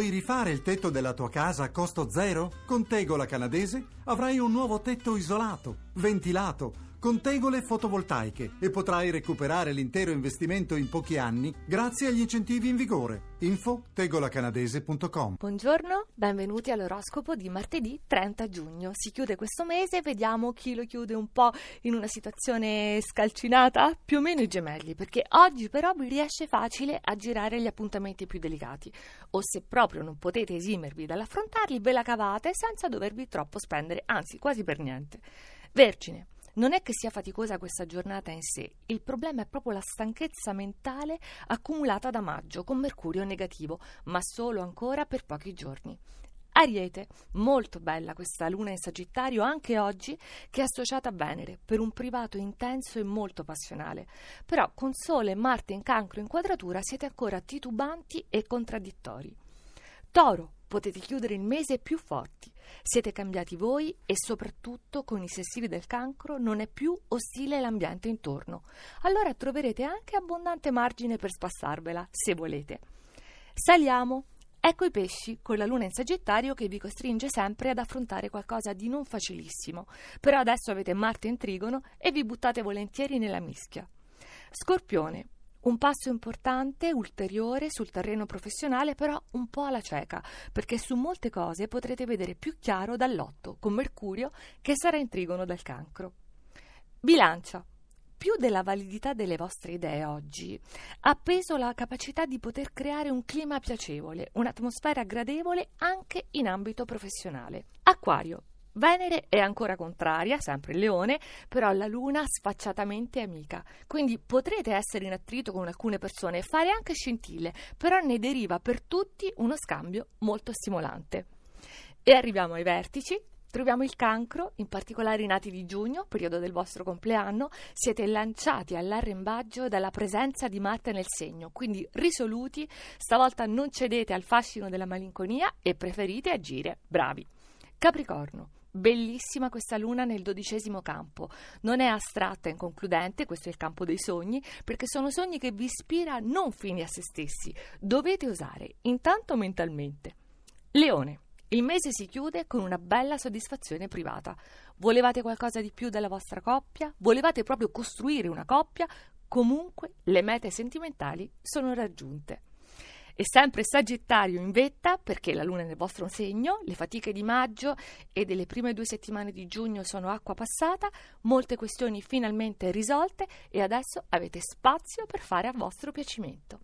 Vuoi rifare il tetto della tua casa a costo zero? Con Tegola Canadese avrai un nuovo tetto isolato, ventilato, con tegole fotovoltaiche e potrai recuperare l'intero investimento in pochi anni grazie agli incentivi in vigore. Info tegolacanadese.com Buongiorno, benvenuti all'oroscopo di martedì 30 giugno. Si chiude questo mese, vediamo chi lo chiude un po' in una situazione scalcinata, più o meno i gemelli, perché oggi però vi riesce facile a girare gli appuntamenti più delicati. O se proprio non potete esimervi dall'affrontarli, ve la cavate senza dovervi troppo spendere, anzi quasi per niente. Vergine. Non è che sia faticosa questa giornata in sé, il problema è proprio la stanchezza mentale accumulata da maggio con Mercurio negativo, ma solo ancora per pochi giorni. Ariete, molto bella questa luna in Sagittario anche oggi, che è associata a Venere per un privato intenso e molto passionale. Però con Sole e Marte in cancro in quadratura siete ancora titubanti e contraddittori. Toro, potete chiudere il mese più forti. Siete cambiati voi e soprattutto con i sessili del cancro non è più ostile l'ambiente intorno. Allora troverete anche abbondante margine per spassarvela, se volete. Saliamo. Ecco i pesci, con la luna in Sagittario che vi costringe sempre ad affrontare qualcosa di non facilissimo. Però adesso avete Marte in trigono e vi buttate volentieri nella mischia. Scorpione. Un passo importante, ulteriore sul terreno professionale, però un po' alla cieca, perché su molte cose potrete vedere più chiaro dall'otto, con Mercurio che sarà in trigono dal cancro. Bilancia. Più della validità delle vostre idee oggi, ha peso la capacità di poter creare un clima piacevole, un'atmosfera gradevole anche in ambito professionale. Acquario. Venere è ancora contraria, sempre il leone, però la luna sfacciatamente amica, quindi potrete essere in attrito con alcune persone e fare anche scintille, però ne deriva per tutti uno scambio molto stimolante. E arriviamo ai vertici. Troviamo il cancro, in particolare i nati di giugno, periodo del vostro compleanno, siete lanciati all'arrembaggio dalla presenza di Marte nel segno, quindi risoluti, stavolta non cedete al fascino della malinconia e preferite agire. Bravi. Capricorno. Bellissima questa luna nel dodicesimo campo. Non è astratta e inconcludente, questo è il campo dei sogni, perché sono sogni che vi ispira non fini a se stessi. Dovete osare, intanto mentalmente. Leone. Il mese si chiude con una bella soddisfazione privata. Volevate qualcosa di più dalla vostra coppia? Volevate proprio costruire una coppia? Comunque le mete sentimentali sono raggiunte. E sempre Sagittario in vetta, perché la luna è nel vostro segno, le fatiche di maggio e delle prime due settimane di giugno sono acqua passata, molte questioni finalmente risolte e adesso avete spazio per fare a vostro piacimento.